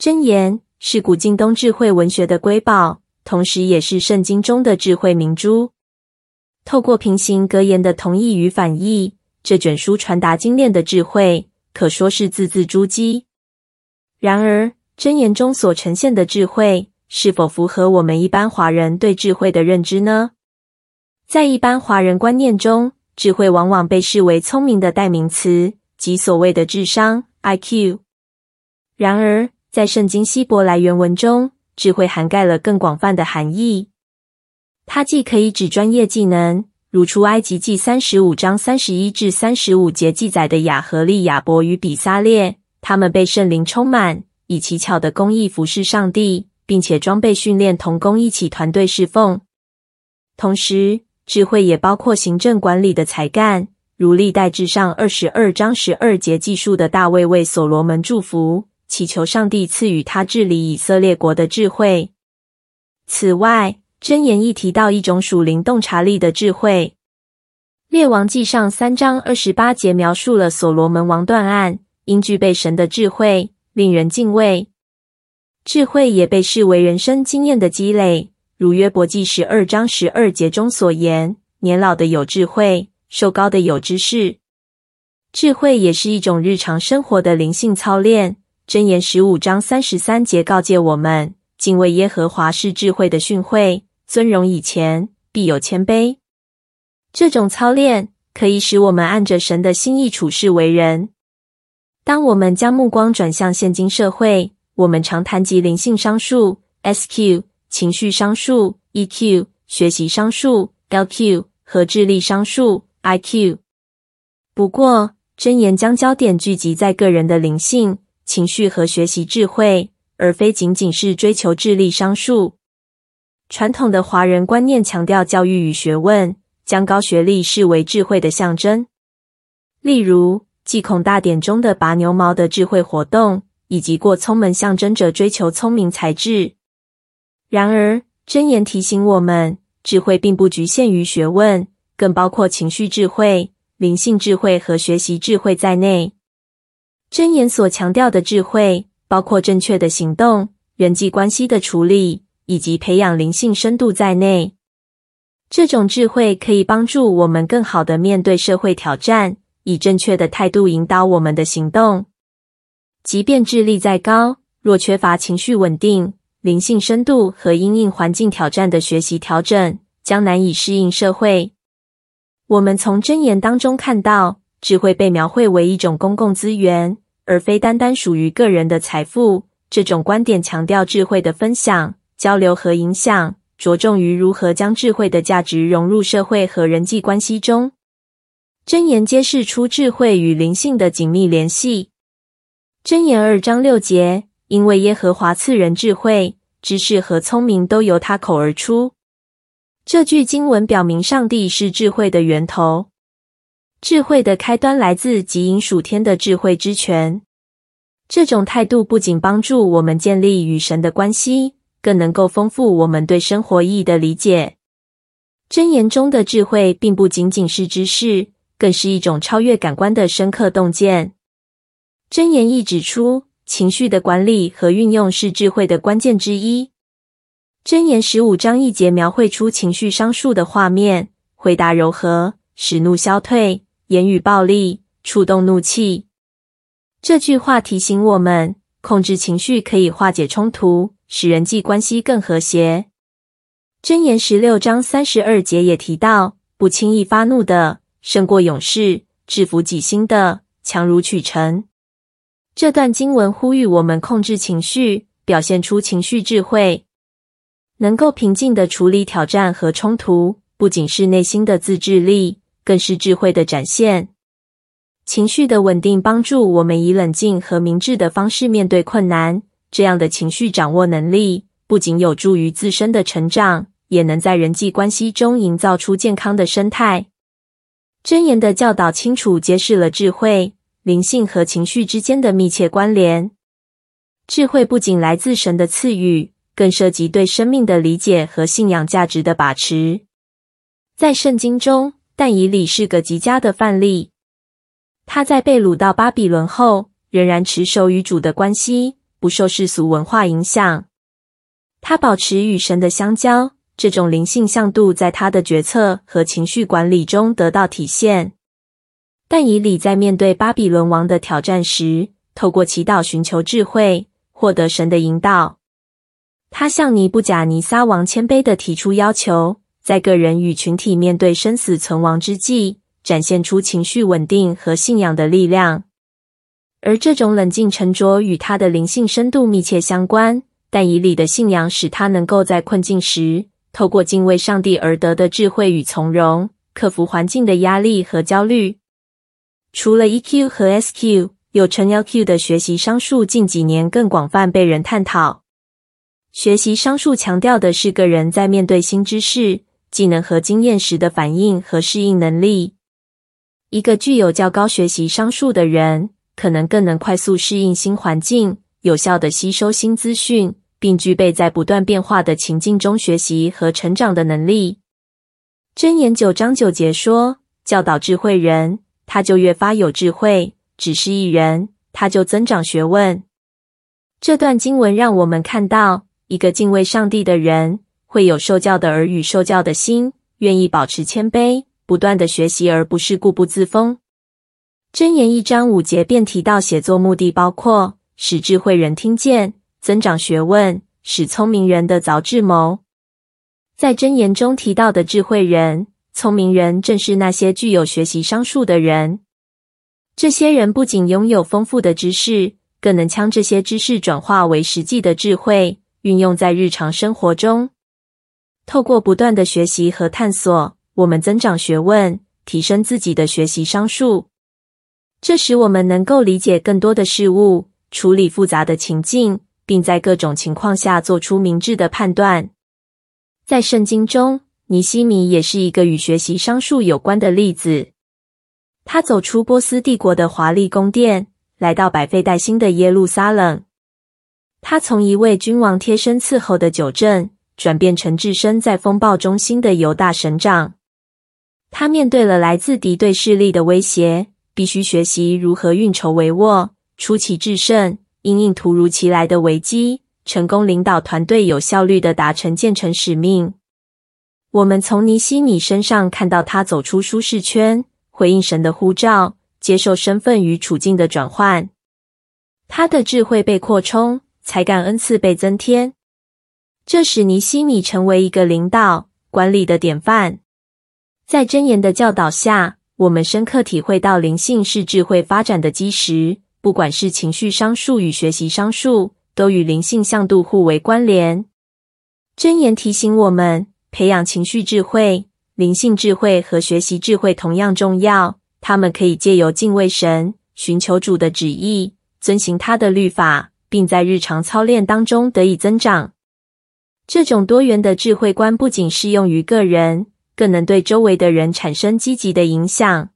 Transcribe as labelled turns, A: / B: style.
A: 箴言是古今东智慧文学的瑰宝，同时也是圣经中的智慧明珠。透过平行格言的同义与反义，这卷书传达精炼的智慧，可说是字字珠玑。然而，箴言中所呈现的智慧，是否符合我们一般华人对智慧的认知呢？在一般华人观念中，智慧往往被视为聪明的代名词，即所谓的智商 （IQ）。然而，在圣经希伯来原文中，智慧涵盖了更广泛的含义。它既可以指专业技能，如出埃及记三十五章三十一至三十五节记载的雅和利亚伯与比撒列，他们被圣灵充满，以奇巧的工艺服侍上帝，并且装备训练同工一起团队侍奉。同时，智慧也包括行政管理的才干，如历代志上二十二章十二节记述的大卫为所罗门祝福。祈求上帝赐予他治理以色列国的智慧。此外，箴言亦提到一种属灵洞察力的智慧。列王记上三章二十八节描述了所罗门王断案，因具备神的智慧，令人敬畏。智慧也被视为人生经验的积累，如约伯记十二章十二节中所言：“年老的有智慧，寿高的有知识。”智慧也是一种日常生活的灵性操练。箴言十五章三十三节告诫我们：敬畏耶和华是智慧的训诲，尊荣以前必有谦卑。这种操练可以使我们按着神的心意处事为人。当我们将目光转向现今社会，我们常谈及灵性商数 （SQ）、情绪商数 （EQ）、学习商数 （LQ） 和智力商数 （IQ）。不过，箴言将焦点聚集在个人的灵性。情绪和学习智慧，而非仅仅是追求智力商数。传统的华人观念强调教育与学问，将高学历视为智慧的象征。例如，祭孔大典中的拔牛毛的智慧活动，以及过聪门象征着追求聪明才智。然而，箴言提醒我们，智慧并不局限于学问，更包括情绪智慧、灵性智慧和学习智慧在内。箴言所强调的智慧，包括正确的行动、人际关系的处理，以及培养灵性深度在内。这种智慧可以帮助我们更好的面对社会挑战，以正确的态度引导我们的行动。即便智力再高，若缺乏情绪稳定、灵性深度和因应环境挑战的学习调整，将难以适应社会。我们从箴言当中看到，智慧被描绘为一种公共资源，而非单单属于个人的财富。这种观点强调智慧的分享、交流和影响，着重于如何将智慧的价值融入社会和人际关系中。箴言揭示出智慧与灵性的紧密联系。箴言二章六节，因为耶和华赐人智慧、知识和聪明，都由他口而出。这句经文表明，上帝是智慧的源头。智慧的开端来自极隐属天的智慧之泉。这种态度不仅帮助我们建立与神的关系，更能够丰富我们对生活意义的理解。箴言中的智慧并不仅仅是知识，更是一种超越感官的深刻洞见。箴言亦指出，情绪的管理和运用是智慧的关键之一。箴言十五章一节描绘出情绪商数的画面：回答柔和，使怒消退。言语暴力，触动怒气。这句话提醒我们，控制情绪可以化解冲突，使人际关系更和谐。箴言十六章三十二节也提到，不轻易发怒的胜过勇士，制服己心的强如取城。这段经文呼吁我们控制情绪，表现出情绪智慧，能够平静地处理挑战和冲突，不仅是内心的自制力。更是智慧的展现。情绪的稳定帮助我们以冷静和明智的方式面对困难。这样的情绪掌握能力，不仅有助于自身的成长，也能在人际关系中营造出健康的生态。箴言的教导清楚揭示了智慧、灵性和情绪之间的密切关联。智慧不仅来自神的赐予，更涉及对生命的理解和信仰价值的把持。在圣经中，但以理是个极佳的范例。他在被掳到巴比伦后，仍然持守与主的关系，不受世俗文化影响。他保持与神的相交，这种灵性向度在他的决策和情绪管理中得到体现。但以理在面对巴比伦王的挑战时，透过祈祷寻求智慧，获得神的引导。他向尼布甲尼撒王谦卑地提出要求，在个人与群体面对生死存亡之际，展现出情绪稳定和信仰的力量。而这种冷静沉着与他的灵性深度密切相关。但以理的信仰使他能够在困境时，透过敬畏上帝而得的智慧与从容，克服环境的压力和焦虑。除了 EQ 和 SQ，又称 LQ 的学习商数近几年更广泛被人探讨。学习商数强调的是个人在面对新知识、技能和经验时的反应和适应能力。一个具有较高学习商数的人，可能更能快速适应新环境，有效地吸收新资讯。并具备在不断变化的情境中学习和成长的能力。真言九章九节说：“教导智慧人，他就越发有智慧；指示一人，他就增长学问。”这段经文让我们看到，一个敬畏上帝的人会有受教的耳与受教的心，愿意保持谦卑，不断的学习，而不是固步自封。箴言一章五节便提到，写作目的包括使智慧人听见。增长学问，使聪明人得着智谋。在箴言中提到的智慧人、聪明人，正是那些具有学习商数的人。这些人不仅拥有丰富的知识，更能将这些知识转化为实际的智慧，运用在日常生活中。透过不断的学习和探索，我们增长学问，提升自己的学习商数。这使我们能够理解更多的事物，处理复杂的情境。并在各种情况下做出明智的判断。在圣经中，尼西米也是一个与学习商数有关的例子。他走出波斯帝国的华丽宫殿，来到百废待兴的耶路撒冷。他从一位君王贴身伺候的酒镇，转变成置身在风暴中心的犹大省长。他面对了来自敌对势力的威胁，必须学习如何运筹帷幄，出奇制胜。因应突如其来的危机，成功领导团队有效率地达成建成使命。我们从尼西米身上看到他走出舒适圈，回应神的呼召，接受身份与处境的转换。他的智慧被扩充，才干恩赐被增添，这使尼西米成为一个领导管理的典范。在箴言的教导下，我们深刻体会到灵性是智慧发展的基石。不管是情绪商数与学习商数，都与灵性向度互为关联。箴言提醒我们，培养情绪智慧、灵性智慧和学习智慧同样重要。他们可以借由敬畏神、寻求主的旨意、遵行他的律法，并在日常操练当中得以增长。这种多元的智慧观不仅适用于个人，更能对周围的人产生积极的影响。